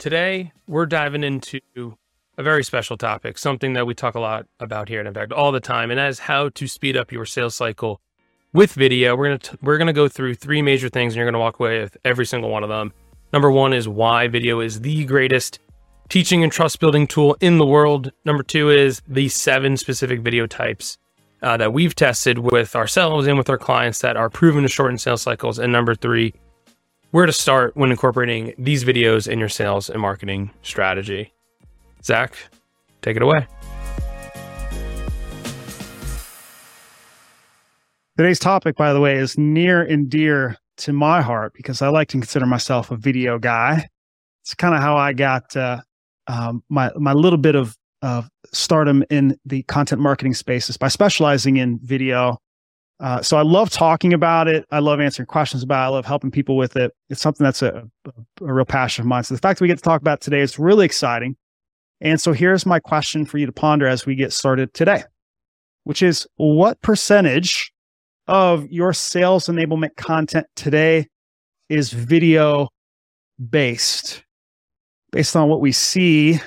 Today, we're diving into a very special topic, something that we talk a lot about here at Impact all the time, and that is how to speed up your sales cycle with video. We're gonna we're gonna go through three major things, and you're gonna walk away with every single one of them. Number one is why video is the greatest teaching and trust building tool in the world. Number two is the seven specific video types uh, that we've tested with ourselves and with our clients that are proven to shorten sales cycles. And number three where to start when incorporating these videos in your sales and marketing strategy. Zach, take it away. Today's topic, by the way, is near and dear to my heart because I like to consider myself a video guy. It's kind of how I got uh, um, my my little bit of of stardom in the content marketing spaces by specializing in video uh, so I love talking about it. I love answering questions about it. I love helping people with it. It's something that's a, a, a real passion of mine. So the fact that we get to talk about today is really exciting. And so here's my question for you to ponder as we get started today, which is what percentage of your sales enablement content today is video based? Based on what we see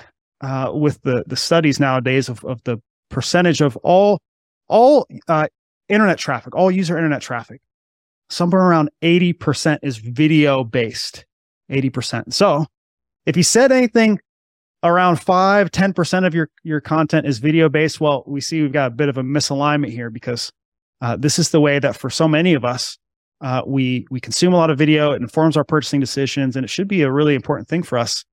uh, with the, the studies nowadays of, of the percentage of all all uh, internet traffic, all user internet traffic, somewhere around 80% is video based. 80%. So if you said anything around 5 10% of your your content is video based well we see we've got a bit of a misalignment here because uh, this is the way that for so many of us uh, we we consume a lot of video it informs our purchasing decisions and it should be a really important thing for us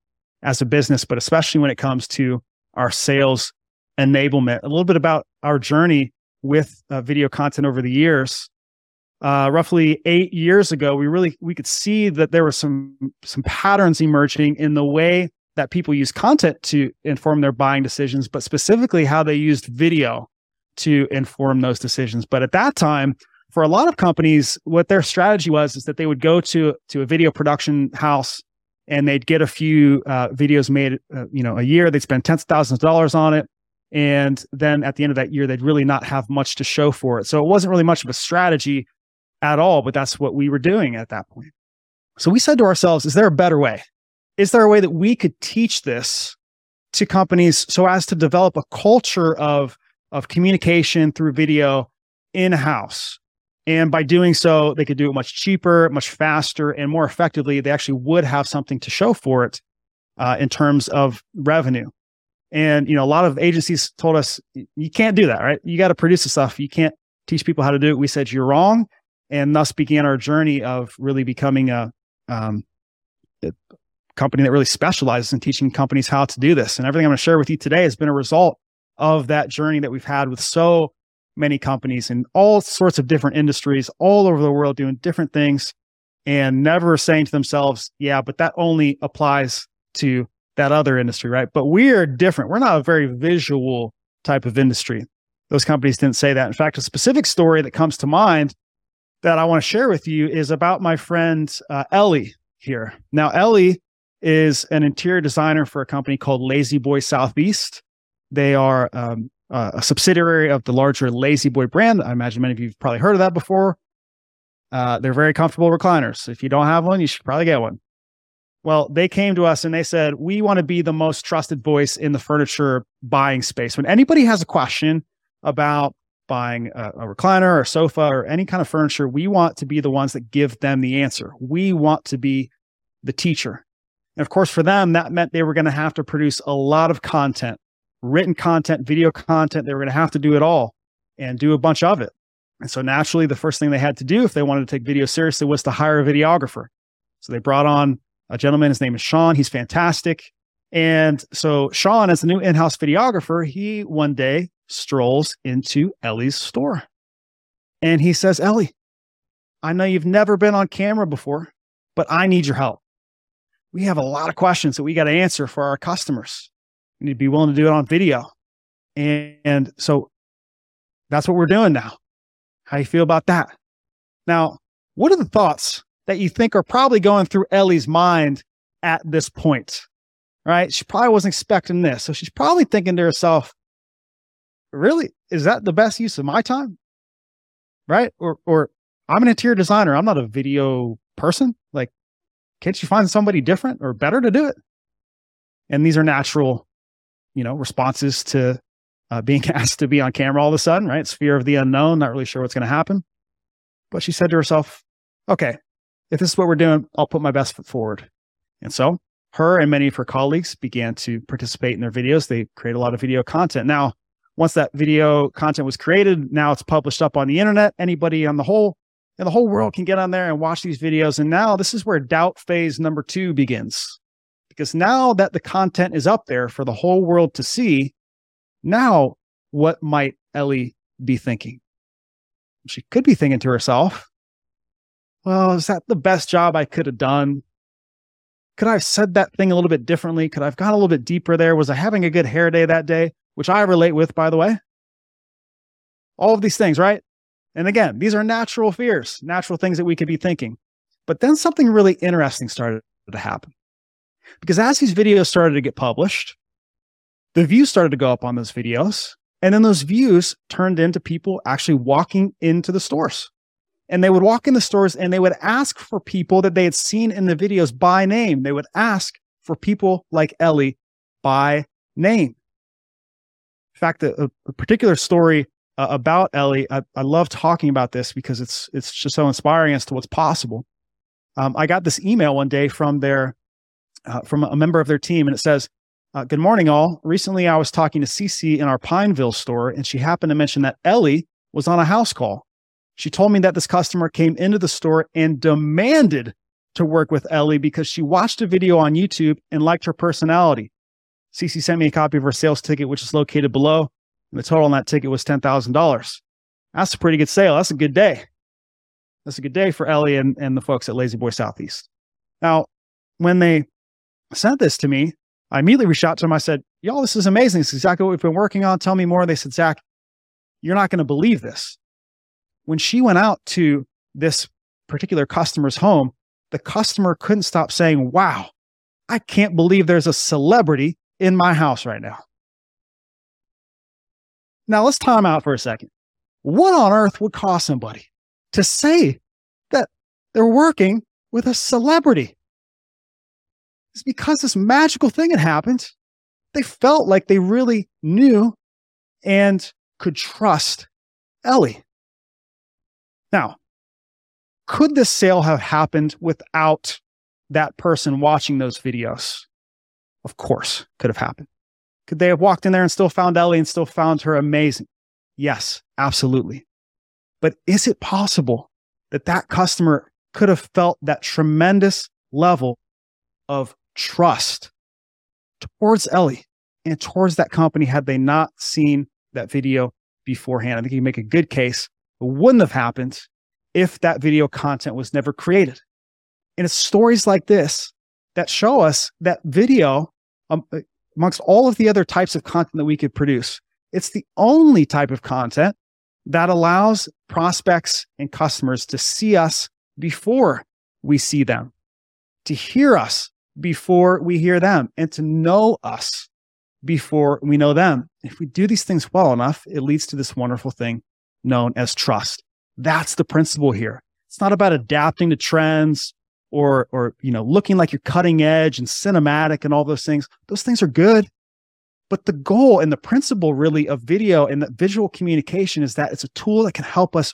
as a business but especially when it comes to our sales enablement a little bit about our journey with uh, video content over the years. Uh, roughly eight years ago, we really we could see that there were some some patterns emerging in the way that people use content to inform their buying decisions, but specifically how they used video to inform those decisions. But at that time, for a lot of companies, what their strategy was is that they would go to to a video production house and they'd get a few uh, videos made, uh, you know, a year. They'd spend tens of thousands of dollars on it. And then at the end of that year, they'd really not have much to show for it. So it wasn't really much of a strategy at all, but that's what we were doing at that point. So we said to ourselves, is there a better way? Is there a way that we could teach this to companies so as to develop a culture of, of communication through video in house? And by doing so, they could do it much cheaper, much faster, and more effectively. They actually would have something to show for it uh, in terms of revenue. And you know, a lot of agencies told us you can't do that, right? You got to produce the stuff. You can't teach people how to do it. We said you're wrong, and thus began our journey of really becoming a, um, a company that really specializes in teaching companies how to do this. And everything I'm going to share with you today has been a result of that journey that we've had with so many companies in all sorts of different industries all over the world doing different things and never saying to themselves, yeah, but that only applies to that other industry, right? But we are different. We're not a very visual type of industry. Those companies didn't say that. In fact, a specific story that comes to mind that I want to share with you is about my friend uh, Ellie here. Now, Ellie is an interior designer for a company called La-Z-Boy Southeast. They are um, a subsidiary of the larger La-Z-Boy brand. I imagine many of you have probably heard of that before. Uh, they're very comfortable recliners. If you don't have one, you should probably get one. Well, they came to us and they said, we want to be the most trusted voice in the furniture buying space. When anybody has a question about buying a, a, recliner or a sofa or any kind of furniture, we want to be the ones that give them the answer. We want to be the teacher. And of course, for them, that meant they were going to have to produce a lot of content, written content, video content. They were going to have to do it all and do a bunch of it. And so naturally, the first thing they had to do if they wanted to take video seriously was to hire a videographer. So they brought on a gentleman. His name is Sean. He's fantastic. And so Sean, as the new in-house videographer, he one day strolls into Ellie's store. And he says, Ellie, I know you've never been on camera before, but I need your help. We have a lot of questions that we got to answer for our customers. We need be willing to do it on video. And, and so that's what we're doing now. How you feel about that? Now, what are the thoughts that you think are probably going through Ellie's mind at this point, right? She probably wasn't expecting this. So she's probably thinking to herself, really, is that the best use of my time? Right. Or, or I'm an interior designer. I'm not a video person. Like, can't you find somebody different or better to do it? And these are natural, you know, responses to uh, being asked to be on camera all of a sudden, right? It's fear of the unknown, not really sure what's going to happen. But she said to herself, okay, if this is what we're doing, I'll put my best foot forward. And so her and many of her colleagues began to participate in their videos. They create a lot of video content. Now, once that video content was created, now it's published up on the internet. Anybody on the whole in the whole world can get on there and watch these videos. And now this is where doubt phase number two begins. Because now that the content is up there for the whole world to see, now what might Ellie be thinking? She could be thinking to herself, well, is that the best job I could have done? Could I have said that thing a little bit differently? Could I have gone a little bit deeper there? Was I having a good hair day that day? which I relate with, by the way. All of these things, right? And again, these are natural fears, natural things that we could be thinking. But then something really interesting started to happen. Because as these videos started to get published, the views started to go up on those videos. And then those views turned into people actually walking into the stores. And they would walk in the stores and they would ask for people that they had seen in the videos by name. They would ask for people like Ellie by name In fact, a, a particular story uh, about Ellie, I, I, love talking about this because it's it's just so inspiring as to what's possible. Um, I got this email one day from their uh, from a member of their team, and it says, uh, "Good morning, all. Recently, I was talking to Cece in our Pineville store, and she happened to mention that Ellie was on a house call. She told me that this customer came into the store and demanded to work with Ellie because she watched a video on YouTube and liked her personality. CC sent me a copy of her sales ticket, which is located below. And the total on that ticket was $10,000. That's a pretty good sale. That's a good day. That's a good day for Ellie and, and the folks at La-Z-Boy Southeast. Now, when they sent this to me, I immediately reached out to them. I said, Y'all, this is amazing. This is exactly what we've been working on. Tell me more. They said, Zach, you're not going to believe this. When she went out to this particular customer's home, the customer couldn't stop saying, Wow, I can't believe there's a celebrity in my house right now. Now let's time out for a second. What on earth would cause somebody to say that they're working with a celebrity? It's because this magical thing had happened. They felt like they really knew and could trust Ellie. Now, could this sale have happened without that person watching those videos? Of course, could have happened. Could they have walked in there and still found Ellie and still found her amazing? Yes, absolutely. But is it possible that that customer could have felt that tremendous level of trust towards Ellie and towards that company had they not seen that video beforehand? I think you make a good case wouldn't have happened if that video content was never created. And it's stories like this that show us that video, um, amongst all of the other types of content that we could produce, it's the only type of content that allows prospects and customers to see us before we see them, to hear us before we hear them, and to know us before we know them. If we do these things well enough, it leads to this wonderful thing known as trust. That's the principle here. It's not about adapting to trends or or you know looking like you're cutting edge and cinematic and all those things those things are good but the goal and the principle really of video and visual communication is that it's a tool that can help us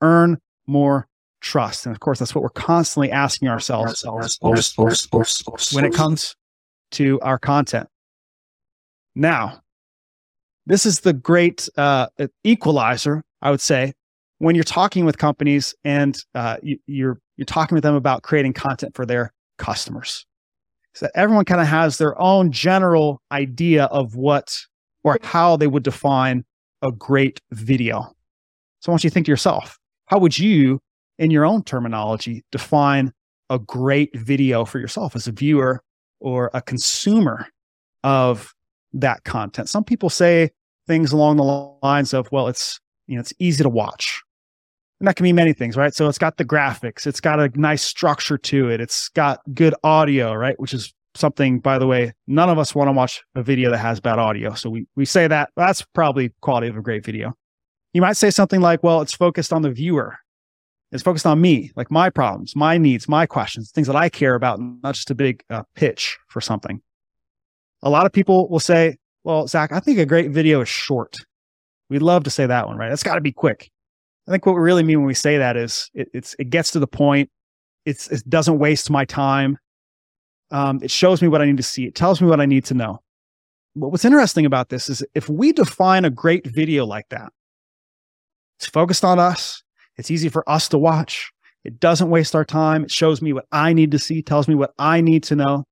earn more trust and of course that's what we're constantly asking ourselves when it comes to our content now this is the great uh, equalizer i would say when you're talking with companies and uh, you, you're you're talking with them about creating content for their customers. So everyone kind of has their own general idea of what or how they would define a great video. So I want you to think to yourself, how would you, in your own terminology, define a great video for yourself as a viewer or a consumer of that content? Some people say things along the lines of, well, it's, you know, it's easy to watch and that can mean many things, right? So it's got the graphics, it's got a nice structure to it, it's got good audio, right? Which is something, by the way, none of us want to watch a video that has bad audio. So we, we say that that's probably quality of a great video. You might say something like, well, it's focused on the viewer. It's focused on me, like my problems, my needs, my questions, things that I care about, not just a big uh, pitch for something. A lot of people will say, well, Zach, I think a great video is short. We love to say that one, right? It's got to be quick. I think what we really mean when we say that is it, it's it gets to the point. It's it doesn't waste my time. Um, it shows me what I need to see. It tells me what I need to know. But what's interesting about this is if we define a great video like that, it's focused on us. It's easy for us to watch. It doesn't waste our time. It shows me what I need to see, tells me what I need to know.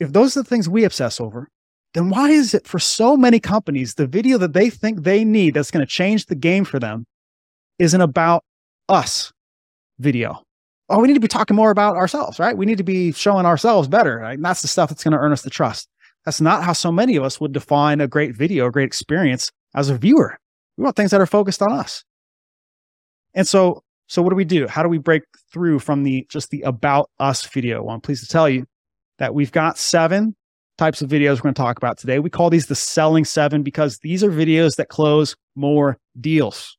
If those are the things we obsess over, then why is it for so many companies the video that they think they need that's going to change the game for them isn't about us video? Oh, we need to be talking more about ourselves, right? We need to be showing ourselves better. Right? And that's the stuff that's going to earn us the trust. That's not how so many of us would define a great video, a great experience as a viewer. We want things that are focused on us. And so, so what do we do? How do we break through from the just the about us video? Well, I'm pleased to tell you that we've got seven types of videos we're going to talk about today. We call these the selling seven because these are videos that close more deals.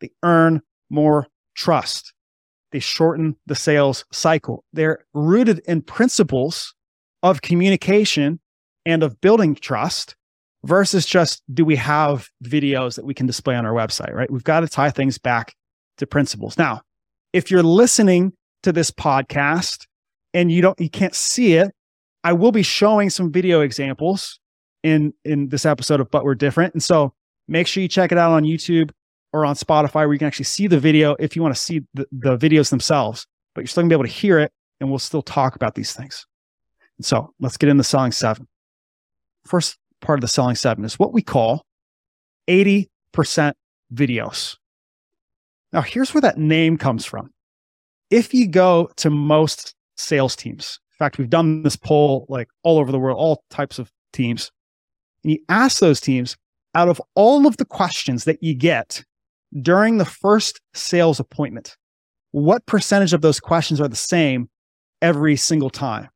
They earn more trust. They shorten the sales cycle. They're rooted in principles of communication and of building trust versus just do we have videos that we can display on our website, right? We've got to tie things back to principles. Now, if you're listening to this podcast and you don't you can't see it, I will be showing some video examples in in this episode of But We're Different. And so make sure you check it out on YouTube or on Spotify where you can actually see the video if you want to see the, the videos themselves, but you're still gonna be able to hear it and we'll still talk about these things. And so let's get into selling seven. First part of the selling seven is what we call 80% videos. Now, here's where that name comes from. If you go to most sales teams, in fact, we've done this poll like all over the world, all types of teams, and you ask those teams out of all of the questions that you get during the first sales appointment, what percentage of those questions are the same every single time?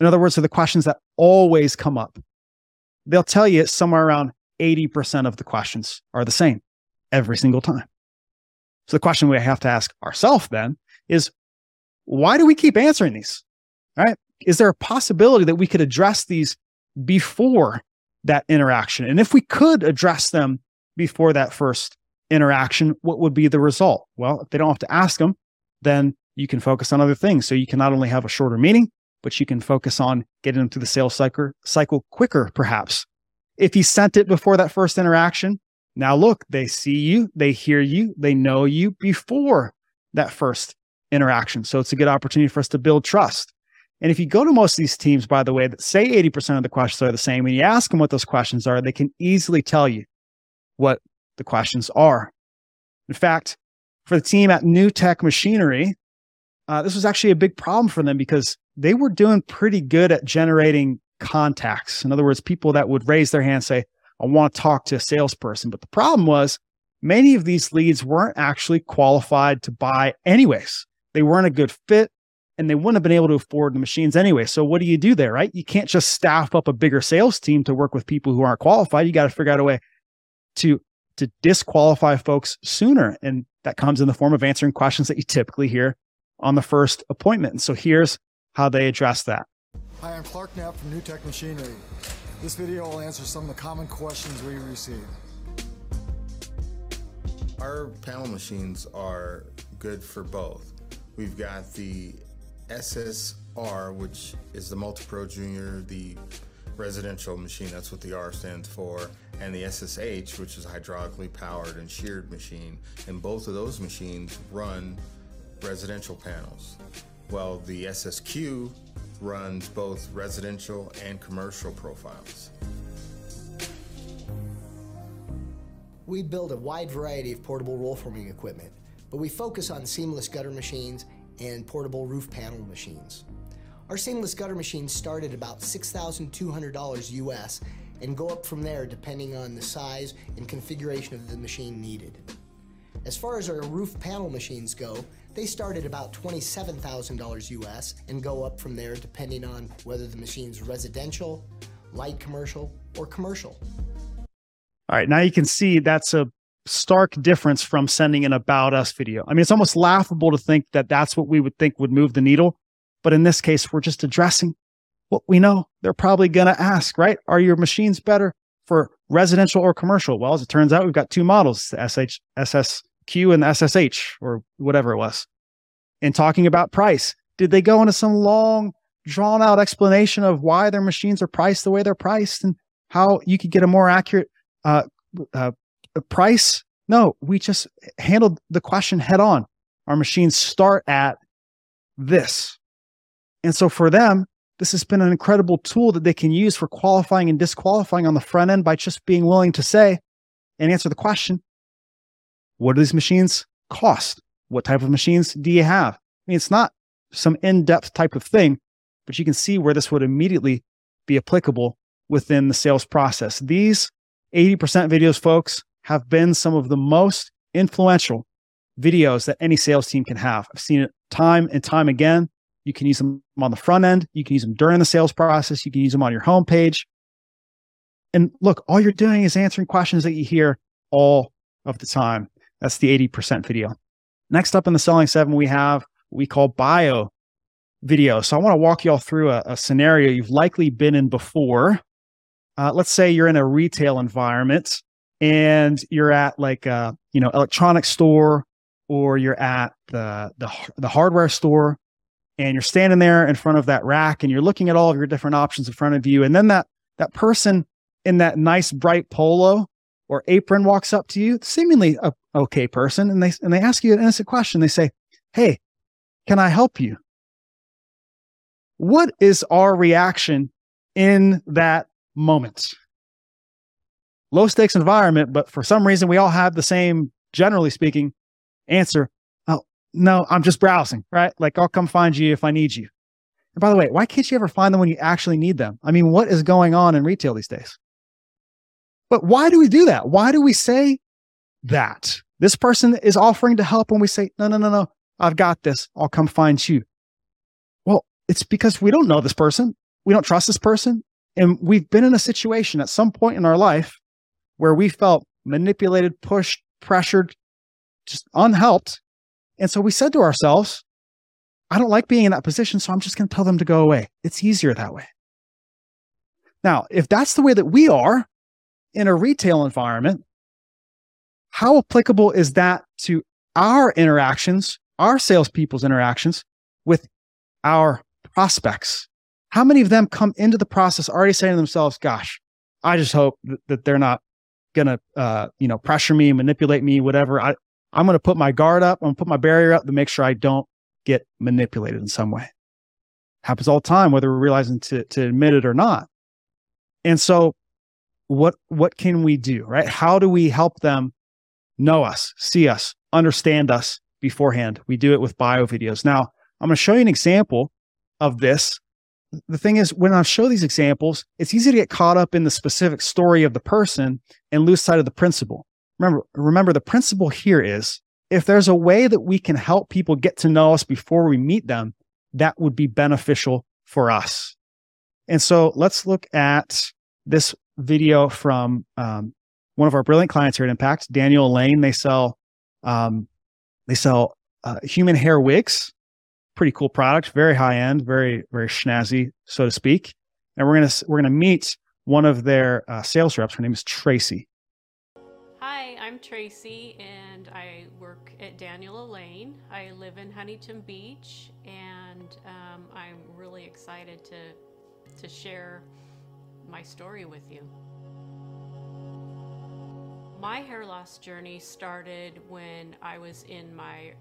In other words, are the questions that always come up. They'll tell you it's somewhere around 80% of the questions are the same every single time. So the question we have to ask ourselves then is why do we keep answering these? Right? Is there a possibility that we could address these before that interaction? And if we could address them before that first interaction, what would be the result? Well, if they don't have to ask them, then you can focus on other things. So you can not only have a shorter meeting, but you can focus on getting them through the sales cycle, cycle quicker, perhaps. If you sent it before that first interaction, now look, they see you, they hear you, they know you before that first interaction. So it's a good opportunity for us to build trust. And if you go to most of these teams, by the way, that say 80% of the questions are the same, and you ask them what those questions are, they can easily tell you what the questions are. In fact, for the team at New Tech Machinery, uh, this was actually a big problem for them because they were doing pretty good at generating contacts. In other words, people that would raise their hand say, I want to talk to a salesperson. But the problem was many of these leads weren't actually qualified to buy anyways. They weren't a good fit and they wouldn't have been able to afford the machines anyway. So what do you do there, right? You can't just staff up a bigger sales team to work with people who aren't qualified. You got to figure out a way to to disqualify folks sooner. And that comes in the form of answering questions that you typically hear on the first appointment. And so here's how they address that. Hi, I'm Clark Knapp from New Tech Machinery. This video will answer some of the common questions we receive. Our panel machines are good for both. We've got the SSR, which is the Multi-Pro Junior, the residential machine, that's what the R stands for, and the SSH, which is a hydraulically powered and sheared machine. And both of those machines run residential panels. Well, the SSQ runs both residential and commercial profiles. We build a wide variety of portable roll forming equipment, but we focus on seamless gutter machines and portable roof panel machines. Our seamless gutter machines start at about $6,200 US and go up from there depending on the size and configuration of the machine needed. As far as our roof panel machines go, they start at about $27,000 US and go up from there depending on whether the machine's residential, light commercial, or commercial. All right, now you can see that's a stark difference from sending an about us video. I mean, it's almost laughable to think that that's what we would think would move the needle. But in this case, we're just addressing what we know they're probably going to ask, right? Are your machines better for residential or commercial? Well, as it turns out, we've got two models, the SH, SSQ and the SSH or whatever it was. And talking about price, did they go into some long, drawn out explanation of why their machines are priced the way they're priced and how you could get a more accurate uh, uh, price? No, we just handled the question head on. Our machines start at this. And so for them, this has been an incredible tool that they can use for qualifying and disqualifying on the front end by just being willing to say and answer the question what do these machines cost? What type of machines do you have? I mean, it's not some in depth type of thing, but you can see where this would immediately be applicable within the sales process. These 80% videos, folks, have been some of the most influential videos that any sales team can have. I've seen it time and time again. You can use them on the front end. You can use them during the sales process. You can use them on your homepage. And look, all you're doing is answering questions that you hear all of the time. That's the 80% video. Next up in the selling seven, we have what we call bio video. So I want to walk you all through a, a scenario you've likely been in before. Uh, let's say you're in a retail environment and you're at like a you know electronics store or you're at the the, the hardware store and you're standing there in front of that rack and you're looking at all of your different options in front of you and then that that person in that nice bright polo or apron walks up to you seemingly a okay person and they and they ask you an innocent question. They say hey can i help you? What is our reaction in that moment low stakes environment but for some reason we all have the same generally speaking answer Oh, no, I'm just browsing, right? Like I'll come find you if I need you. And by the way, why can't you ever find them when you actually need them? I mean, what is going on in retail these days? But why do we do that? Why do we say that? This person is offering to help and we say, no, no, no, no, I've got this. I'll come find you. Well, it's because we don't know this person. We don't trust this person. And we've been in a situation at some point in our life where we felt manipulated, pushed, pressured, just unhelped and so we said to ourselves, I don't like being in that position, so I'm just going to tell them to go away. It's easier that way. Now, if that's the way that we are in a retail environment, how applicable is that to our interactions, our salespeople's interactions with our prospects? How many of them come into the process already saying to themselves, gosh, I just hope that, they're not to, uh, you know, pressure me, manipulate me, whatever. I, I'm to put my guard up. I'm to put my barrier up to make sure I don't get manipulated in some way. Happens all the time, whether we're realizing to, to admit it or not. And so what, what can we do, right? How do we help them know us, see us, understand us beforehand? We do it with bio videos. Now, I'm to show you an example of this. The thing is, when I show these examples, it's easy to get caught up in the specific story of the person and lose sight of the principle remember, remember the principle here is if there's a way that we can help people get to know us before we meet them, that would be beneficial for us. And so let's look at this video from um, one of our brilliant clients here at Impact, Daniel Alain. They sell um, they sell uh, human hair wigs. Pretty cool product, very high end, very very snazzy, so to speak. And we're gonna we're gonna meet one of their uh, sales reps. Her name is Tracy. Hi, I'm Tracy and I work at Daniel Alain. I live in Huntington Beach and um, I'm really excited to, to share my story with you. My hair loss journey started when I was in my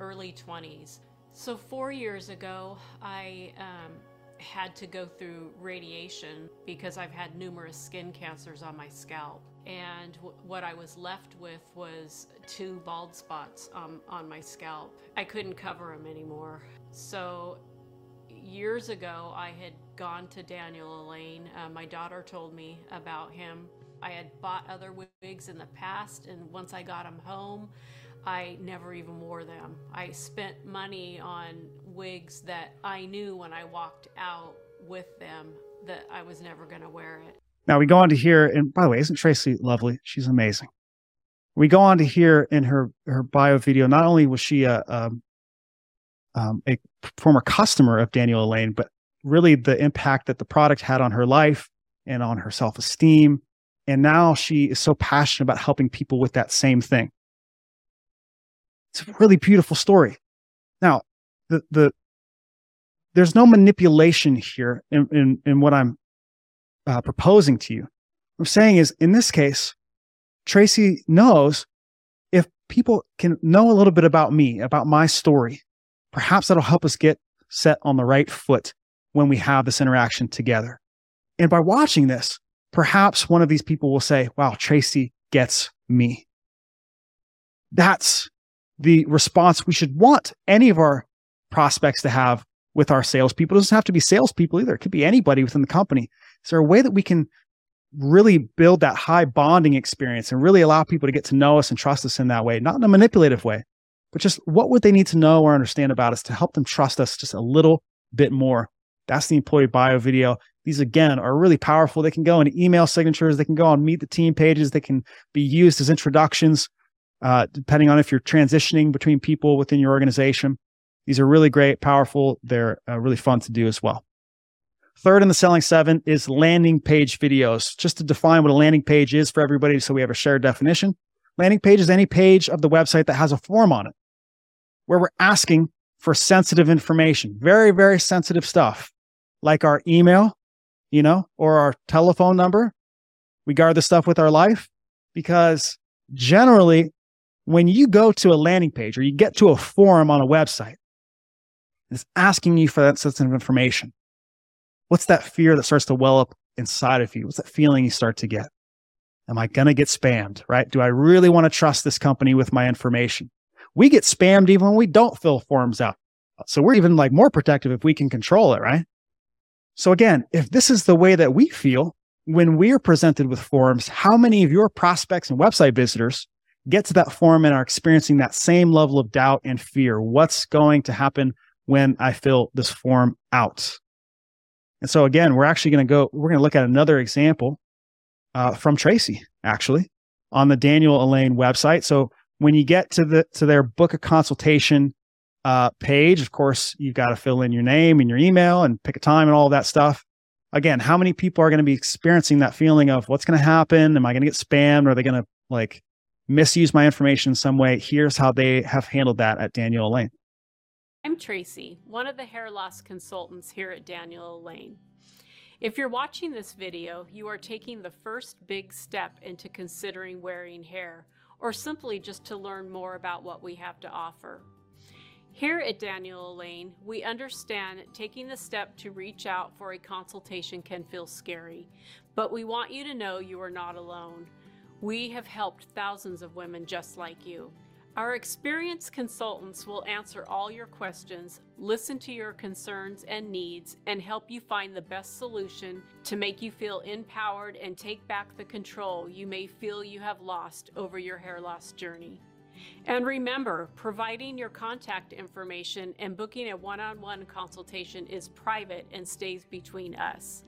early 20s. So, four years ago, I um, had to go through radiation because I've had numerous skin cancers on my scalp and what I was left with was two bald spots um, on my scalp. I couldn't cover them anymore. So years ago, I had gone to Daniel Alain. Uh, my daughter told me about him. I had bought other wigs in the past, and once I got them home, I never even wore them. I spent money on wigs that I knew when I walked out with them that I was never going to wear it. Now we go on to hear, and by the way, isn't Tracy lovely? She's amazing. We go on to hear in her her bio video. Not only was she a um, um, a former customer of Daniel Alain, but really the impact that the product had on her life and on her self esteem. And now she is so passionate about helping people with that same thing. It's a really beautiful story. Now, the, the, there's no manipulation here in, in, in what I'm uh, proposing to you. What I'm saying is, in this case, Tracy knows if people can know a little bit about me, about my story, perhaps that'll help us get set on the right foot when we have this interaction together. And by watching this, perhaps one of these people will say, wow, Tracy gets me. That's the response we should want any of our prospects to have with our salespeople. It doesn't have to be salespeople either. It could be anybody within the company. Is there a way that we can really build that high bonding experience and really allow people to get to know us and trust us in that way, not in a manipulative way, but just what would they need to know or understand about us to help them trust us just a little bit more? That's the employee bio video. These again are really powerful. They can go in email signatures. They can go on meet the team pages. They can be used as introductions, uh, depending on if you're transitioning between people within your organization. These are really great, powerful. They're uh, really fun to do as well. Third in the selling seven is landing page videos. Just to define what a landing page is for everybody, so we have a shared definition. Landing page is any page of the website that has a form on it where we're asking for sensitive information, very, very sensitive stuff like our email, you know, or our telephone number. We guard the stuff with our life because generally, when you go to a landing page or you get to a forum on a website, it's asking you for that sensitive information what's that fear that starts to well up inside of you? What's that feeling you start to get? Am I going to get spammed? Right? Do I really want to trust this company with my information? We get spammed even when we don't fill forms out. So we're even like more protective if we can control it, right? So again, if this is the way that we feel when we are presented with forms, how many of your prospects and website visitors get to that form and are experiencing that same level of doubt and fear? What's going to happen when I fill this form out? And so again, we're actually going to go, we're going to look at another example uh, from Tracy, actually, on the Daniel Alain website. So when you get to the to their book a consultation uh, page, of course, you've got to fill in your name and your email and pick a time and all that stuff. Again, how many people are going to be experiencing that feeling of what's going to happen? Am I going to get spammed? Are they going to like misuse my information in some way? Here's how they have handled that at Daniel Alain. I'm Tracy, one of the hair loss consultants here at Daniel Alain. If you're watching this video, you are taking the first big step into considering wearing hair, or simply just to learn more about what we have to offer. Here at Daniel Alain, we understand taking the step to reach out for a consultation can feel scary, but we want you to know you are not alone. We have helped thousands of women just like you. Our experienced consultants will answer all your questions, listen to your concerns and needs, and help you find the best solution to make you feel empowered and take back the control you may feel you have lost over your hair loss journey. And remember, providing your contact information and booking a one on one consultation is private and stays between us.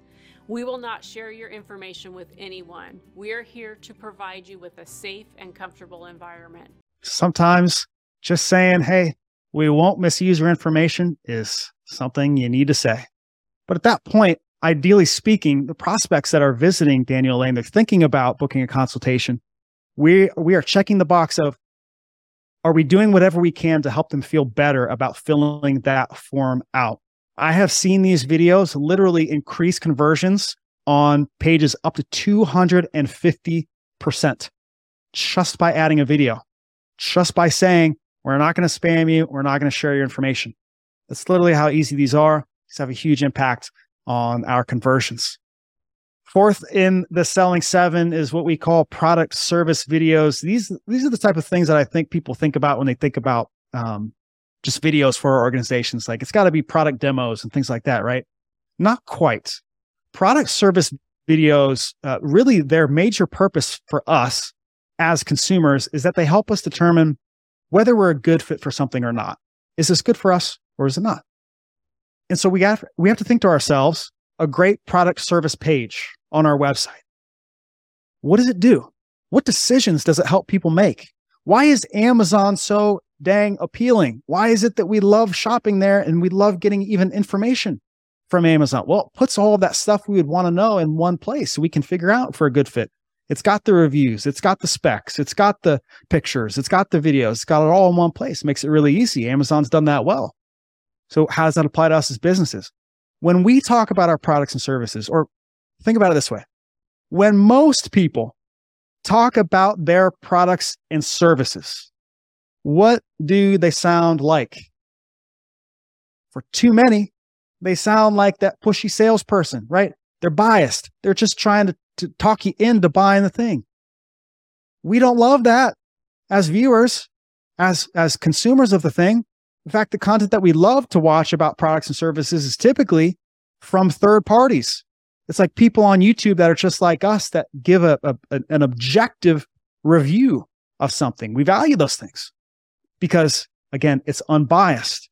We will not share your information with anyone. We are here to provide you with a safe and comfortable environment sometimes just saying, hey, we won't misuse your information is something you need to say. But at that point, ideally speaking, the prospects that are visiting Daniel Alain, they're thinking about booking a consultation. We, we are checking the box of, are we doing whatever we can to help them feel better about filling that form out? I have seen these videos literally increase conversions on pages up to 250% just by adding a video just by saying, we're not going to spam you. We're not going to share your information. That's literally how easy these are. These have a huge impact on our conversions. Fourth in the selling seven is what we call product service videos. These, these are the type of things that I think people think about when they think about um, just videos for our organizations. Like it's got to be product demos and things like that, right? Not quite. Product service videos, uh, really their major purpose for us as consumers is that they help us determine whether we're a good fit for something or not. Is this good for us or is it not? And so we have, we have to think to ourselves a great product service page on our website. What does it do? What decisions does it help people make? Why is Amazon so dang appealing? Why is it that we love shopping there and we love getting even information from Amazon? Well, it puts all of that stuff we would want to know in one place so we can figure out for a good fit. It's got the reviews, it's got the specs, it's got the pictures, it's got the videos, it's got it all in one place. It makes it really easy. Amazon's done that well. So, how does that apply to us as businesses? When we talk about our products and services, or think about it this way when most people talk about their products and services, what do they sound like? For too many, they sound like that pushy salesperson, right? They're biased. They're just trying to, to talk you into buying the thing. We don't love that as viewers, as, as consumers of the thing. In fact, the content that we love to watch about products and services is typically from third parties. It's like people on YouTube that are just like us that give a, a, an objective review of something. We value those things because, again, it's unbiased.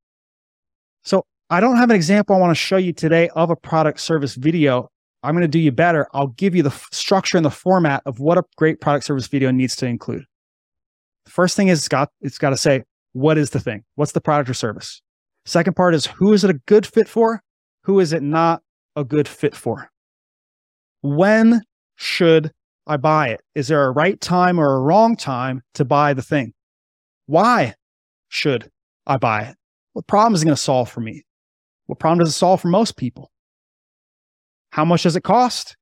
So I don't have an example I want to show you today of a product service video. I'm going to do you better. I'll give you the f- structure and the format of what a great product service video needs to include. First thing is it's got it's got to say what is the thing? What's the product or service? Second part is who is it a good fit for? Who is it not a good fit for? When should I buy it? Is there a right time or a wrong time to buy the thing? Why should I buy it? What problem is it going to solve for me? What problem does it solve for most people? How much does it cost?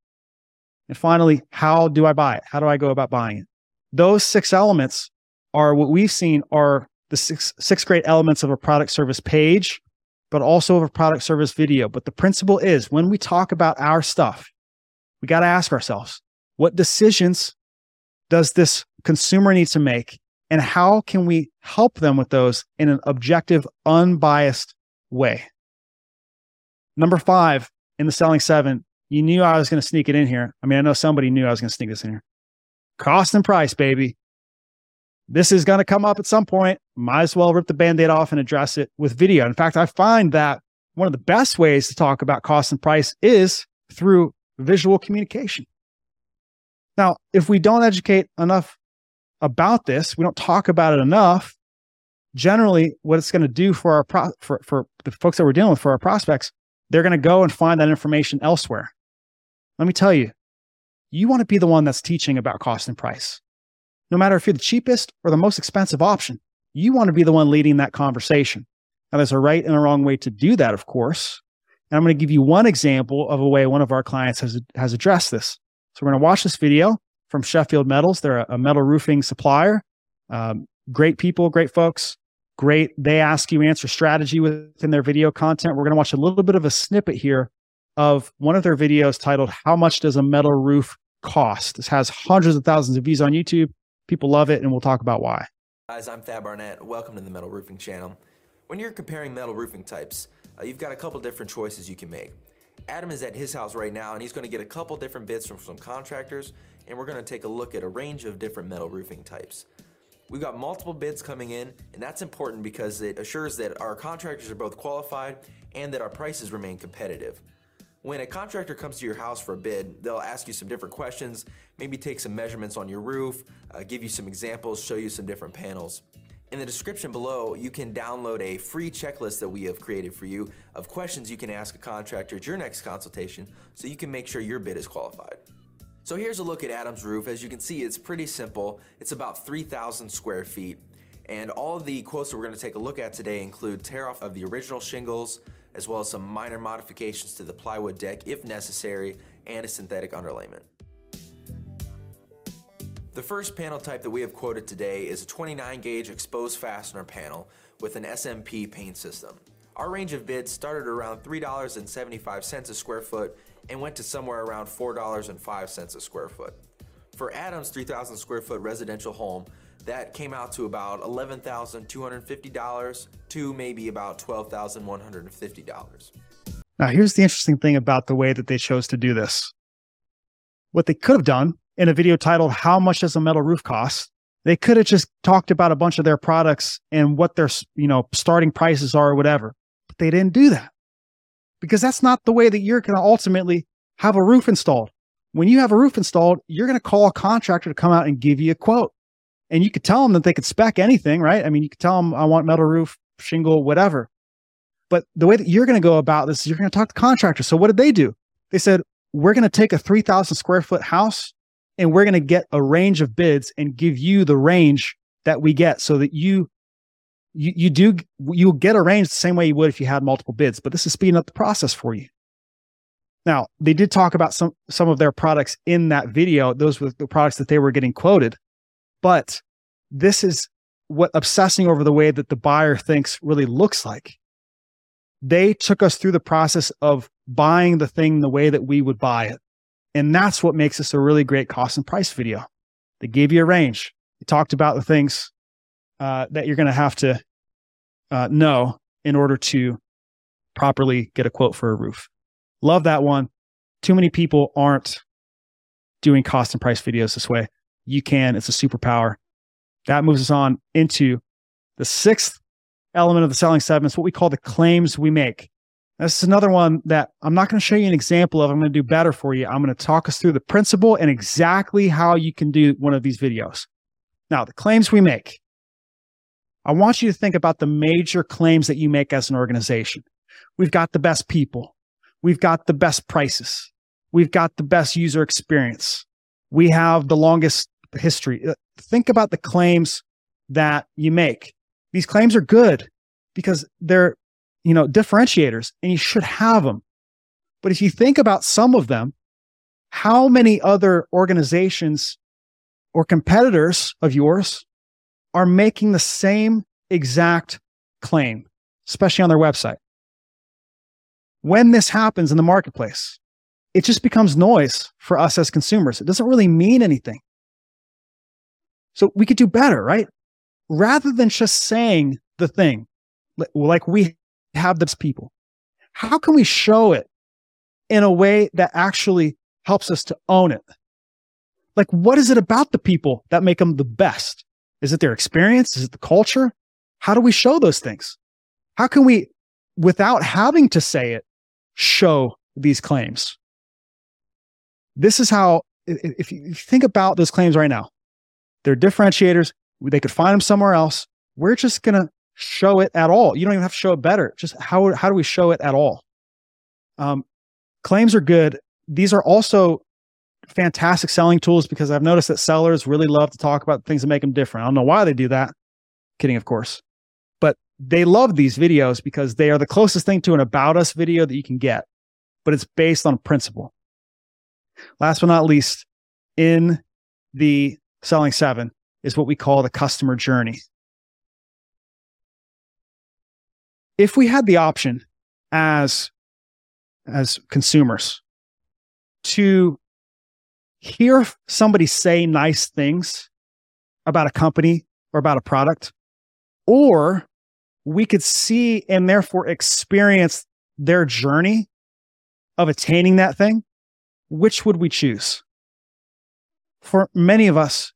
And finally, how do I buy it? How do I go about buying it? Those six elements are what we've seen are the six, six great elements of a product service page, but also of a product service video. But the principle is when we talk about our stuff, we got to ask ourselves what decisions does this consumer need to make? And how can we help them with those in an objective, unbiased way? Number five in the selling seven, you knew I was going to sneak it in here. I mean, I know somebody knew I was going to sneak this in here. Cost and price, baby. This is going to come up at some point. Might as well rip the band aid off and address it with video. In fact, I find that one of the best ways to talk about cost and price is through visual communication. Now, if we don't educate enough about this, we don't talk about it enough, generally what it's going to do for our pro- for, for the folks that we're dealing with for our prospects they're going to go and find that information elsewhere. Let me tell you, you want to be the one that's teaching about cost and price. No matter if you're the cheapest or the most expensive option, you want to be the one leading that conversation. Now, there's a right and a wrong way to do that, of course. And I'm going to give you one example of a way one of our clients has, has addressed this. So we're going to watch this video from Sheffield Metals. They're a, a metal roofing supplier. Um, great people, great folks great. They ask you answer strategy within their video content. We're going to watch a little bit of a snippet here of one of their videos titled How Much Does a Metal Roof Cost? This has hundreds of thousands of views on YouTube. People love it, and we'll talk about why. Guys, I'm Thad Barnett. Welcome to the Metal Roofing Channel. When you're comparing metal roofing types, uh, you've got a couple different choices you can make. Adam is at his house right now, and he's to get a couple different bids from some contractors, and we're to take a look at a range of different metal roofing types. We've got multiple bids coming in, and that's important because it assures that our contractors are both qualified and that our prices remain competitive. When a contractor comes to your house for a bid, they'll ask you some different questions, maybe take some measurements on your roof, uh, give you some examples, show you some different panels. In the description below, you can download a free checklist that we have created for you of questions you can ask a contractor at your next consultation so you can make sure your bid is qualified. So here's a look at Adam's roof. As you can see, it's pretty simple. It's about 3,000 square feet. And all of the quotes that we're going to take a look at today include tear off of the original shingles, as well as some minor modifications to the plywood deck if necessary, and a synthetic underlayment. The first panel type that we have quoted today is a 29 gauge exposed fastener panel with an SMP paint system. Our range of bids started around $3.75 a square foot and went to somewhere around $4.05 a square foot. For Adam's 3,000 square foot residential home, that came out to about $11,250 to maybe about $12,150. Now, here's the interesting thing about the way that they chose to do this. What they could have done in a video titled, How Much Does a Metal Roof Cost? They could have just talked about a bunch of their products and what their you know starting prices are or whatever. But they didn't do that because that's not the way that you're going to ultimately have a roof installed. When you have a roof installed, you're going to call a contractor to come out and give you a quote. And you could tell them that they could spec anything, right? I mean, you could tell them, I want metal roof, shingle, whatever. But the way that you're going to go about this is you're going to talk to contractors. So what did they do? They said, we're going to take a 3,000 square foot house and we're going to get a range of bids and give you the range that we get so that you you you do you'll get a range the same way you would if you had multiple bids but this is speeding up the process for you. Now they did talk about some some of their products in that video. Those were the products that they were getting quoted but this is what obsessing over the way that the buyer thinks really looks like. They took us through the process of buying the thing the way that we would buy it and that's what makes this a really great cost and price video they gave you a range they talked about the things uh, that you're going to have to uh, know in order to properly get a quote for a roof. Love that one. Too many people aren't doing cost and price videos this way. You can, it's a superpower. That moves us on into the sixth element of the selling seven. It's what we call the claims we make. This is another one that I'm not going to show you an example of. I'm going to do better for you. I'm going to talk us through the principle and exactly how you can do one of these videos. Now, the claims we make. I want you to think about the major claims that you make as an organization. We've got the best people. We've got the best prices. We've got the best user experience. We have the longest history. Uh, think about the claims that you make. These claims are good because they're, you know, differentiators and you should have them. But if you think about some of them, how many other organizations or competitors of yours are making the same exact claim, especially on their website. When this happens in the marketplace, it just becomes noise for us as consumers. It doesn't really mean anything. So we could do better, right? Rather than just saying the thing, like we have this people, how can we show it in a way that actually helps us to own it? Like, what is it about the people that make them the best? Is it their experience? Is it the culture? How do we show those things? How can we, without having to say it, show these claims? This is how, if you think about those claims right now, they're differentiators. They could find them somewhere else. We're just going to show it at all. You don't even have to show it better. Just how, how do we show it at all? Um, claims are good. These are also fantastic selling tools because I've noticed that sellers really love to talk about things that make them different. I don't know why they do that. Kidding, of course. But they love these videos because they are the closest thing to an about us video that you can get, but it's based on a principle. Last but not least, in the selling seven is what we call the customer journey. If we had the option as as consumers to hear somebody say nice things about a company or about a product, or we could see and therefore experience their journey of attaining that thing, which would we choose? For many of us,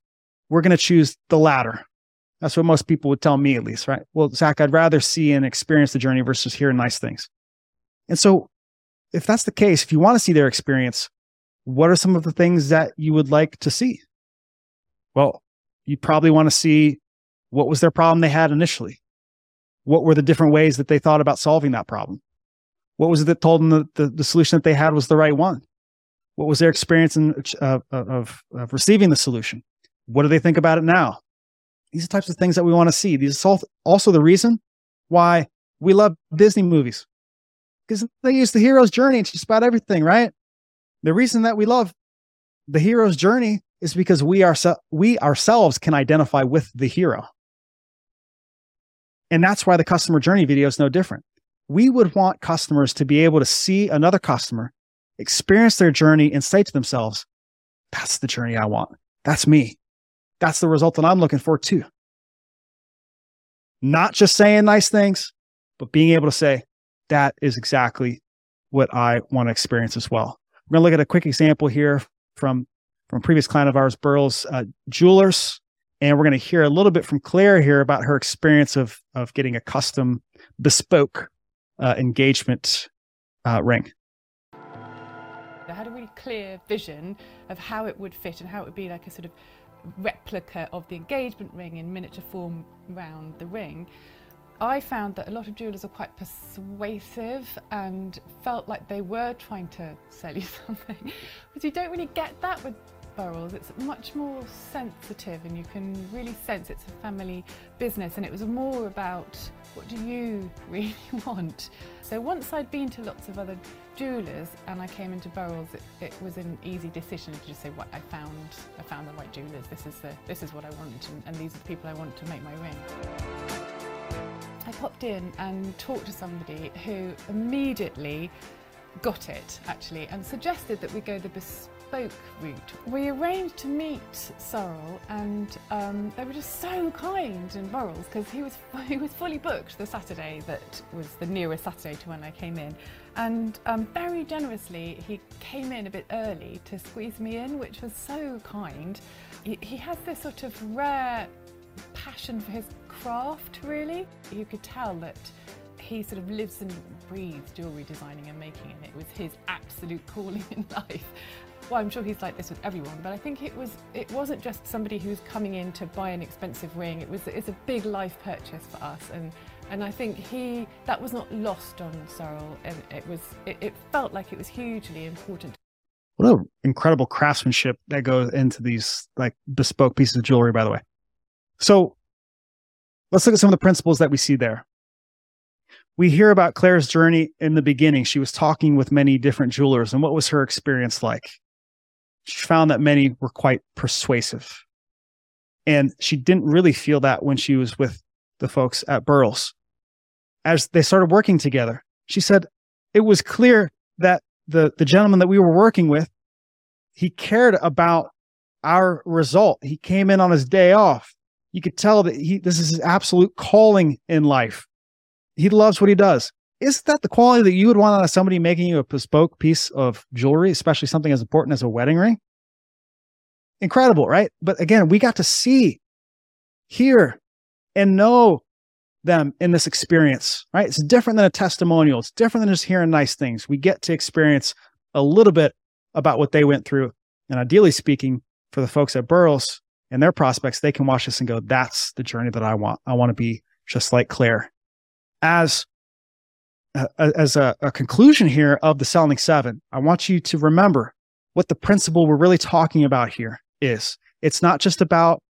we're going to choose the latter. That's what most people would tell me, at least, right? Well, Zach, I'd rather see and experience the journey versus hear nice things. And so, if that's the case, if you want to see their experience, what are some of the things that you would like to see? Well, you probably want to see what was their problem they had initially. What were the different ways that they thought about solving that problem? What was it that told them that the, the solution that they had was the right one? What was their experience in, uh, of, of receiving the solution? What do they think about it now? These are types of things that we want to see. These are also the reason why we love Disney movies because they use the hero's journey into just about everything, right? The reason that we love the hero's journey is because we we ourselves can identify with the hero. And that's why the customer journey video is no different. We would want customers to be able to see another customer, experience their journey, and say to themselves, that's the journey I want. That's me. That's the result that I'm looking for too. Not just saying nice things, but being able to say, that is exactly what I want to experience as well. We're going to look at a quick example here from from a previous client of ours, Burrells uh, Jewelers, and we're going to hear a little bit from Claire here about her experience of of getting a custom bespoke uh, engagement uh, ring. I had a really clear vision of how it would fit and how it would be like a sort of replica of the engagement ring in miniature form around the ring. I found that a lot of jewelers are quite persuasive and felt like they were trying to sell you something. because you don't really get that with Burrells. It's much more sensitive and you can really sense it's a family business and it was more about what do you really want. So once I'd been to lots of other jewelers and I came into Burrells, it, it, was an easy decision to just say, "What I found, I found the right jewelers. This is the, this is what I want, and, and these are the people I want to make my ring." I popped in and talked to somebody who immediately got it actually and suggested that we go the bespoke route. We arranged to meet Sorrel and um, they were just so kind in Burrells because he was he was fully booked the Saturday that was the nearest Saturday to when I came in and um, very generously he came in a bit early to squeeze me in which was so kind. He, he has this sort of rare passion for his craft really. You could tell that he sort of lives and breathes jewellery designing and making and it was his absolute calling in life. Well, I'm sure he's like this with everyone, but I think it was it wasn't just somebody who's coming in to buy an expensive ring. It was it's a big life purchase for us, and and I think he that was not lost on Sorrel, and it was it, it felt like it was hugely important. What an incredible craftsmanship that goes into these like bespoke pieces of jewelry, by the way. So let's look at some of the principles that we see there. We hear about Claire's journey in the beginning. She was talking with many different jewelers, and what was her experience like? She found that many were quite persuasive. And she didn't really feel that when she was with the folks at Burrells. As they started working together, she said it was clear that the, the gentleman that we were working with, he cared about our result. He came in on his day off. You could tell that he this is his absolute calling in life. He loves what he does. Is that the quality that you would want out of somebody making you a bespoke piece of jewelry, especially something as important as a wedding ring? Incredible, right? But again, we got to see, hear, and know them in this experience, right? It's different than a testimonial. It's different than just hearing nice things. We get to experience a little bit about what they went through. And ideally speaking, for the folks at Burrells and their prospects, they can watch this and go, that's the journey that I want. I want to be just like Claire. As as a, a conclusion here of the selling seven, I want you to remember what the principle we're really talking about here is. It's not just about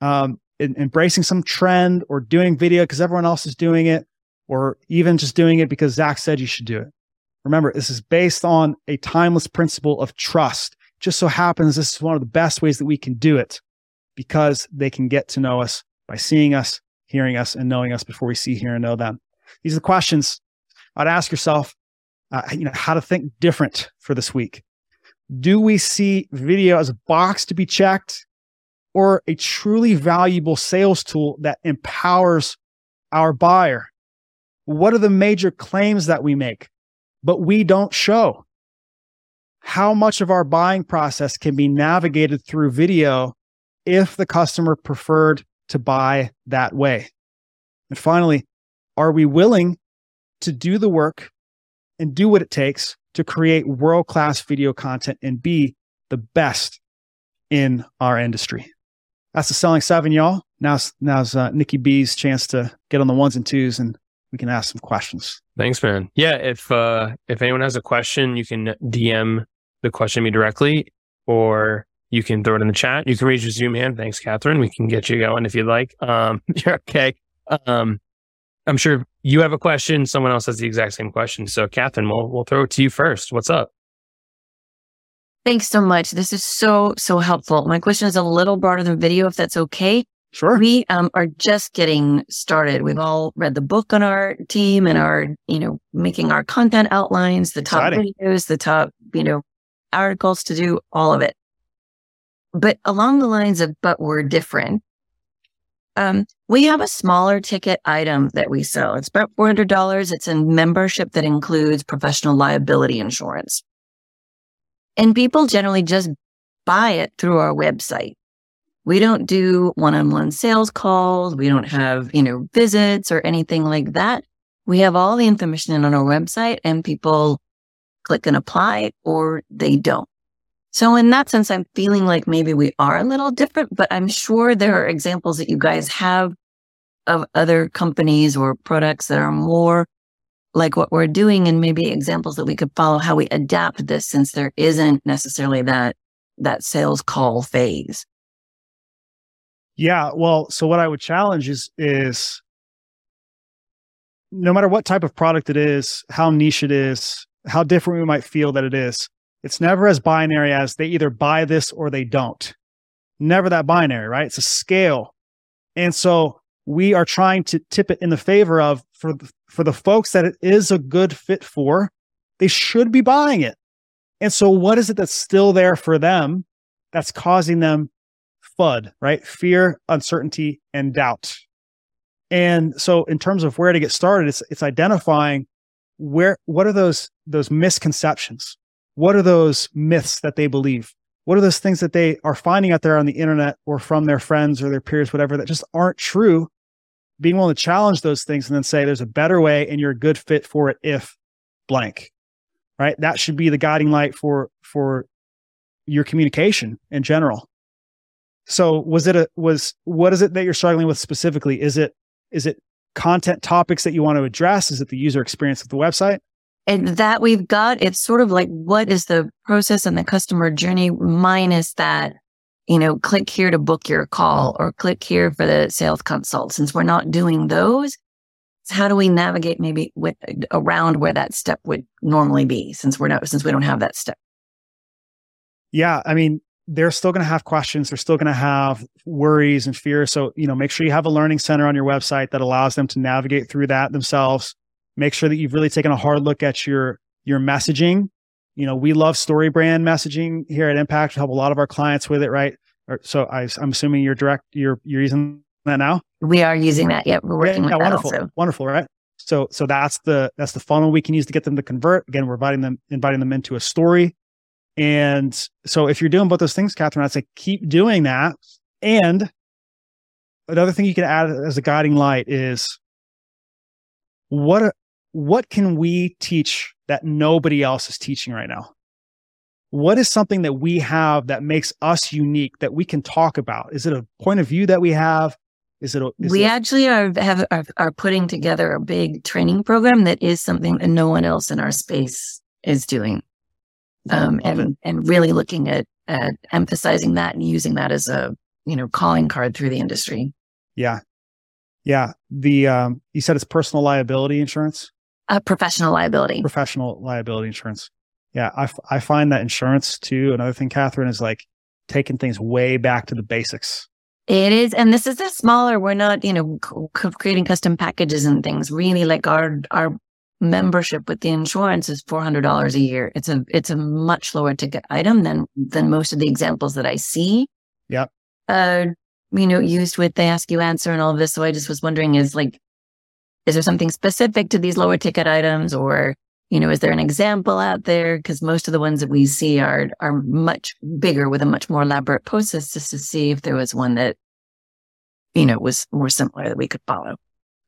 um, in, embracing some trend or doing video because everyone else is doing it, or even just doing it because Zach said you should do it. Remember, this is based on a timeless principle of trust. Just so happens this is one of the best ways that we can do it because they can get to know us by seeing us, hearing us, and knowing us before we see, hear, and know them. These are the questions I'd ask yourself, uh, you know, how to think different for this week. Do we see video as a box to be checked or a truly valuable sales tool that empowers our buyer? What are the major claims that we make, but we don't show? How much of our buying process can be navigated through video if the customer preferred to buy that way? And finally, are we willing to do the work and do what it takes to create world class video content and be the best in our industry. That's the selling seven, y'all. Now's now's uh, Nikki B's chance to get on the ones and twos, and we can ask some questions. Thanks, man. Yeah, if uh, if anyone has a question, you can DM the question me directly, or you can throw it in the chat. You can raise your Zoom hand. Thanks, Catherine. We can get you going if you'd like. Um, you're okay. Um, I'm sure you have a question. Someone else has the exact same question. So, Catherine, we'll, we'll throw it to you first. What's up? Thanks so much. This is so, so helpful. My question is a little broader than video, if that's okay. Sure. We um, are just getting started. We've all read the book on our team and are, you know, making our content outlines, the top Exciting. videos, the top, you know, articles to do all of it. But along the lines of, but we're different, um, we have a smaller ticket item that we sell. It's about $400. It's a membership that includes professional liability insurance. And people generally just buy it through our website. We don't do one-on-one sales calls. We don't have, you know, visits or anything like that. We have all the information on our website and people click and apply or they don't. So in that sense, I'm feeling like maybe we are a little different, but I'm sure there are examples that you guys have of other companies or products that are more like what we're doing and maybe examples that we could follow how we adapt this since there isn't necessarily that that sales call phase. Yeah well so what i would challenge is is no matter what type of product it is how niche it is how different we might feel that it is it's never as binary as they either buy this or they don't never that binary right it's a scale and so we are trying to tip it in the favor of for for the folks that it is a good fit for, they should be buying it. And so what is it that's still there for them that's causing them FUD, right? Fear, uncertainty, and doubt. And so in terms of where to get started, it's it's identifying where what are those those misconceptions? What are those myths that they believe? What are those things that they are finding out there on the internet or from their friends or their peers, whatever, that just aren't true? Being willing to challenge those things and then say there's a better way and you're a good fit for it if blank right? That should be the guiding light for for your communication in general. So was it a was what is it that you're struggling with specifically? Is it is it content topics that you want to address? Is it the user experience of the website and that we've got it's sort of like what is the process and the customer journey minus that you know, click here to book your call or click here for the sales consult. Since we're not doing those, how do we navigate maybe with around where that step would normally be since we're not, since we don't have that step? Yeah. I mean, they're still going to have questions. They're still going to have worries and fears. So, you know, make sure you have a learning center on your website that allows them to navigate through that themselves. Make sure that you've really taken a hard look at your, your messaging you know, we love story brand messaging here at Impact. We help a lot of our clients with it, right? Or, so I, am assuming you're direct, you're you're using that now. We are using that. Yep, we're working yeah, with yeah, wonderful, also. wonderful, right? So so that's the that's the funnel we can use to get them to convert. Again, we're inviting them inviting them into a story. And so if you're doing both those things, Catherine, I'd say keep doing that. And another thing you can add as a guiding light is what what can we teach that nobody else is teaching right now? What is something that we have that makes us unique that we can talk about? Is it a point of view that we have? Is it? A, is we it... actually are have are, are putting together a big training program that is something that no one else in our space is doing, um, and and really looking at at emphasizing that and using that as a you know calling card through the industry. Yeah, yeah. The um, you said it's personal liability insurance. Uh, professional liability. Professional liability insurance. Yeah, I, f- I find that insurance too. Another thing, Catherine, is like taking things way back to the basics. It is, and this is a smaller. We're not, you know, c- creating custom packages and things. Really, like our our membership with the insurance is four hundred dollars a year. It's a it's a much lower ticket item than than most of the examples that I see. Yep. Uh, you know, used with they ask you answer and all of this. So I just was wondering, is like is there something specific to these lower ticket items or, you know, is there an example out there? Because most of the ones that we see are are much bigger with a much more elaborate process just to see if there was one that, you know, was more similar that we could follow.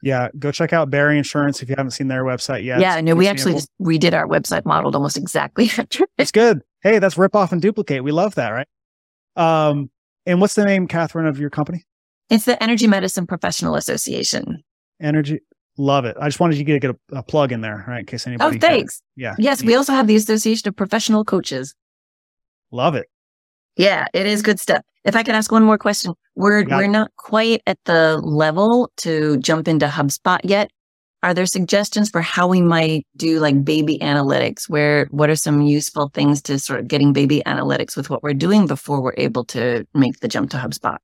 Yeah, go check out Barry Insurance if you haven't seen their website yet. Yeah, no, we actually just redid our website modeled almost exactly. it's good. Hey, that's rip off and duplicate. We love that, right? Um, and what's the name, Catherine, of your company? It's the Energy Medicine Professional Association. Energy Love it. I just wanted you to get a, a plug in there, right? In case anybody. Oh, thanks. yeah. Yes, we also have the Association of Professional Coaches. Love it. Yeah, it is good stuff. If I could ask one more question, we're we're not quite at the level to jump into HubSpot yet. Are there suggestions for how we might do like baby analytics? Where what are some useful things to sort of getting baby analytics with what we're doing before we're able to make the jump to HubSpot?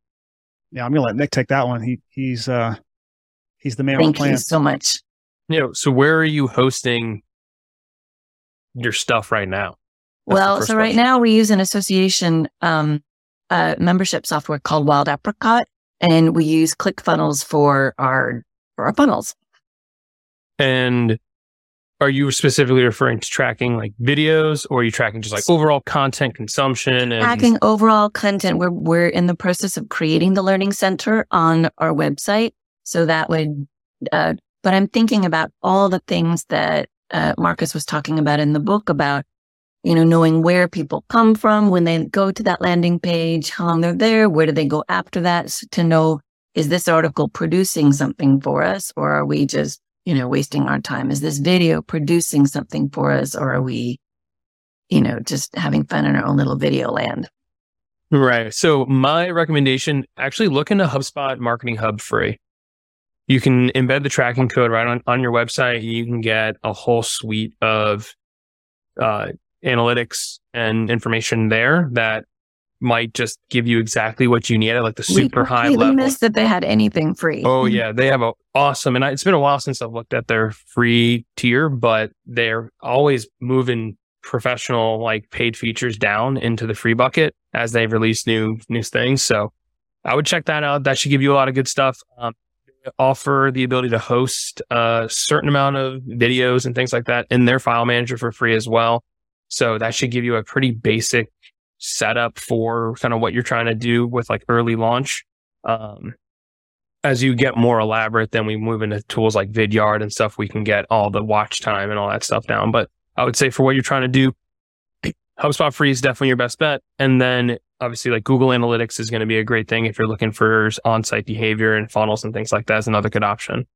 Yeah, I'm gonna let Nick take that one. He he's uh He's the man. Thank you so much. You know, so where are you hosting your stuff right now? That's well, so right now we use an association um, uh, membership software called Wild Apricot, and we use ClickFunnels for our for our funnels. And are you specifically referring to tracking like videos, or are you tracking just like overall content consumption? And- tracking overall content. We're we're in the process of creating the learning center on our website, so that would, uh, but I'm thinking about all the things that uh, Marcus was talking about in the book about, you know, knowing where people come from when they go to that landing page, how long they're there, where do they go after that to know is this article producing something for us or are we just, you know, wasting our time? Is this video producing something for us or are we, you know, just having fun in our own little video land? Right. So my recommendation, actually look into HubSpot Marketing Hub free. You can embed the tracking code right on, on your website. You can get a whole suite of uh, analytics and information there that might just give you exactly what you need at like the super we high level. missed that they had anything free. Oh yeah, they have a awesome, and I, it's been a while since I've looked at their free tier, but they're always moving professional like paid features down into the free bucket as they release new new things. So I would check that out. That should give you a lot of good stuff. Um, offer the ability to host a certain amount of videos and things like that in their file manager for free as well. So that should give you a pretty basic setup for kind of what you're trying to do with like early launch. Um, as you get more elaborate, then we move into tools like Vidyard and stuff. We can get all the watch time and all that stuff down. But I would say for what you're trying to do, HubSpot free is definitely your best bet. And then obviously like Google Analytics is going to be a great thing if you're looking for on-site behavior and funnels and things like that is another good option.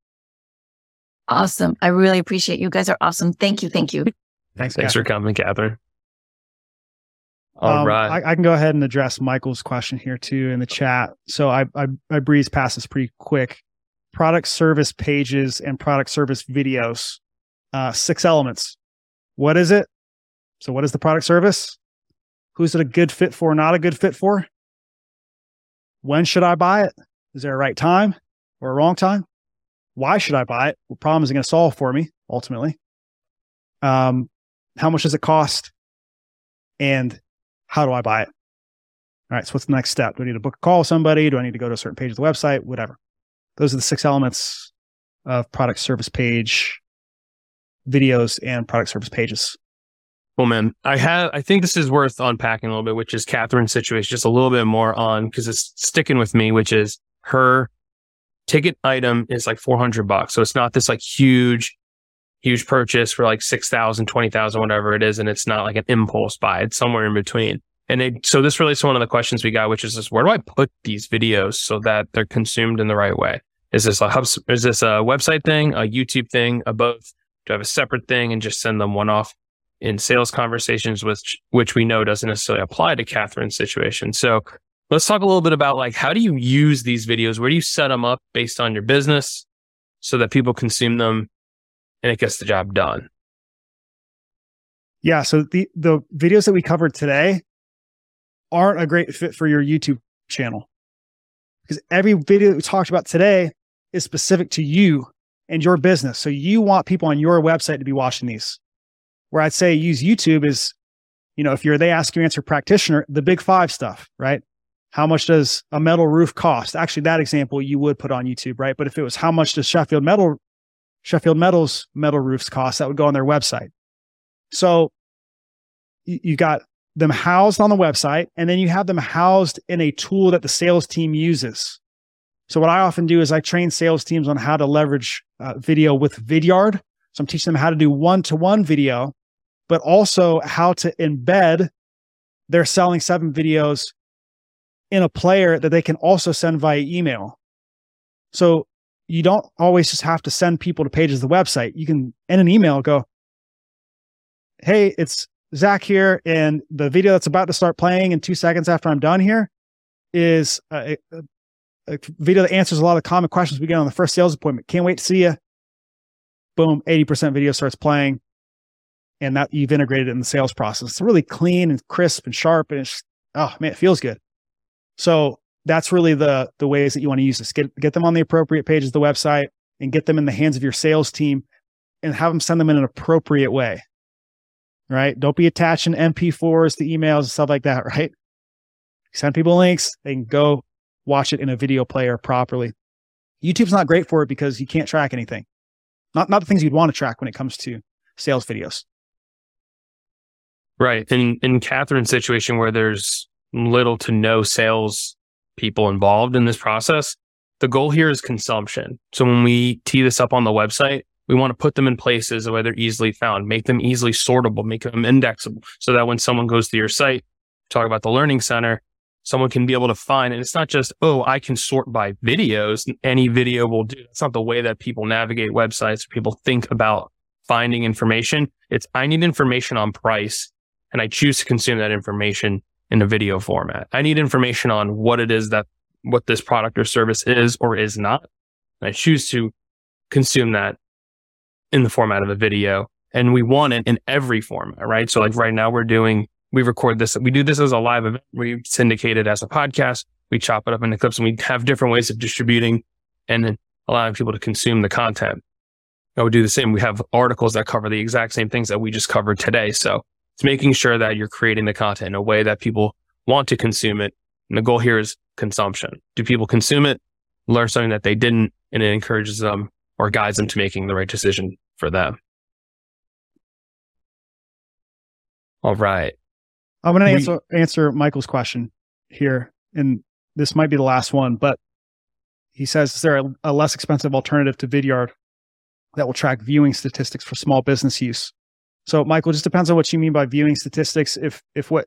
Awesome. I really appreciate you guys are awesome. Thank you. Thank you. Thanks, Thanks for coming, Catherine. All um, right. I, I, can go ahead and address Michael's question here too in the chat. So I, I, I breeze past this pretty quick. Product service pages and product service videos. Uh, six elements. What is it? So what is the product service? Who's it a good fit for, not a good fit for? When should I buy it? Is there a right time or a wrong time? Why should I buy it? What problem is it going to solve for me ultimately? Um, how much does it cost? And how do I buy it? All right. So what's the next step? Do I need to book a call with somebody? Do I need to go to a certain page of the website? Whatever. Those are the six elements of product service page videos and product service pages. Well, man, I have, I think this is worth unpacking a little bit, which is Catherine's situation, just a little bit more on because it's sticking with me, which is her ticket item is like 400 bucks. So it's not this like huge, huge purchase for like 6,000, 20,000, whatever it is. And it's not like an impulse buy. It's somewhere in between. And it, so this relates to one of the questions we got, which is this, where do I put these videos so that they're consumed in the right way? Is this a hub, is this a website thing, a YouTube thing, a both? Do I have a separate thing and just send them one off? In sales conversations, which which we know doesn't necessarily apply to Catherine's situation. So let's talk a little bit about like how do you use these videos? Where do you set them up based on your business so that people consume them and it gets the job done? Yeah. So the the videos that we covered today aren't a great fit for your YouTube channel because every video that we talked about today is specific to you and your business. So you want people on your website to be watching these where I'd say use YouTube is, you know, if you're they ask you answer practitioner, the big five stuff, right? How much does a metal roof cost? Actually, that example you would put on YouTube, right? But if it was how much does Sheffield Metal Sheffield Metals metal roofs cost, that would go on their website. So you, got them housed on the website, and then you have them housed in a tool that the sales team uses. So what I often do is I train sales teams on how to leverage uh, video with Vidyard. So I'm teaching them how to do one-to-one video but also how to embed their selling seven videos in a player that they can also send via email. So you don't always just have to send people to pages of the website. You can in an email go, Hey, it's Zach here. And the video that's about to start playing in two seconds after I'm done here is a, a, a video that answers a lot of common questions we get on the first sales appointment. Can't wait to see you. Boom, 80% video starts playing and that you've integrated it in the sales process. It's really clean and crisp and sharp, and it's oh man, it feels good. So that's really the the ways that you want to use this. Get get them on the appropriate pages of the website and get them in the hands of your sales team and have them send them in an appropriate way. Right? Don't be attaching MP4s to emails and stuff like that, right? Send people links, they can go watch it in a video player properly. YouTube's not great for it because you can't track anything. Not not the things you'd want to track when it comes to sales videos. Right. In in Catherine's situation where there's little to no sales people involved in this process, the goal here is consumption. So when we tee this up on the website, we want to put them in places where they're easily found, make them easily sortable, make them indexable so that when someone goes to your site, talk about the learning center, someone can be able to find. And it's not just, oh, I can sort by videos. Any video will do. It's not the way that people navigate websites. People think about finding information. It's, I need information on price and I choose to consume that information in a video format. I need information on what it is that, what this product or service is or is not. And I choose to consume that in the format of a video. And we want it in every format, right? So like right now we're doing we record this. We do this as a live event. We syndicate it as a podcast. We chop it up into clips and we have different ways of distributing and then allowing people to consume the content. I would do the same. We have articles that cover the exact same things that we just covered today. So it's making sure that you're creating the content in a way that people want to consume it. And the goal here is consumption. Do people consume it, learn something that they didn't, and it encourages them or guides them to making the right decision for them. All right. I'm going to answer answer Michael's question here, and this might be the last one. But he says, "Is there a, a less expensive alternative to Vidyard that will track viewing statistics for small business use?" So, Michael, just depends on what you mean by viewing statistics. If if what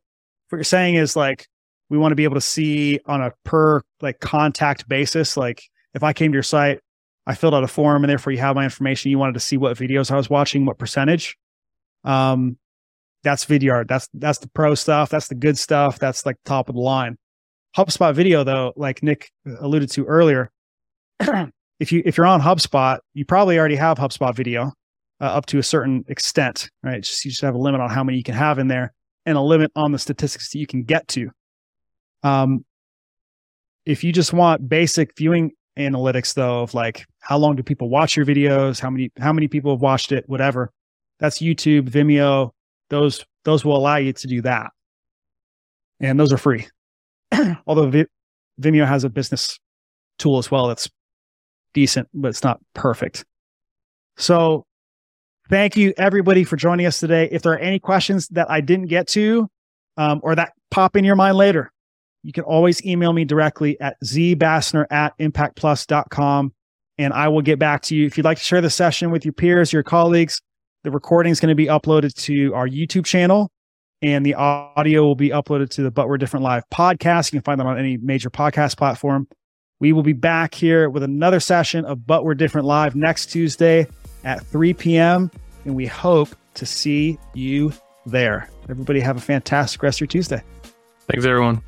what you're saying is like we want to be able to see on a per like contact basis, like if I came to your site, I filled out a form, and therefore you have my information. You wanted to see what videos I was watching, what percentage. Um, that's Vidyard. That's that's the pro stuff. That's the good stuff. That's like top of the line. HubSpot video, though, like Nick alluded to earlier, if you if you're on HubSpot, you probably already have HubSpot video uh, up to a certain extent, right? Just, you just have a limit on how many you can have in there, and a limit on the statistics that you can get to. Um, if you just want basic viewing analytics, though, of like how long do people watch your videos, how many how many people have watched it, whatever, that's YouTube, Vimeo, those those will allow you to do that. And those are free. Although vimeo has a business tool as well that's decent but it's not perfect. So thank you everybody for joining us today if there are any questions that i didn't get to um, or that pop in your mind later you can always email me directly at zbassner at impactplus.com and i will get back to you if you'd like to share the session with your peers your colleagues the recording is going to be uploaded to our YouTube channel and the audio will be uploaded to the But We're Different Live podcast. You can find them on any major podcast platform. We will be back here with another session of But We're Different Live next Tuesday at 3 p.m. And we hope to see you there. Everybody have a fantastic rest of your Tuesday. Thanks, everyone.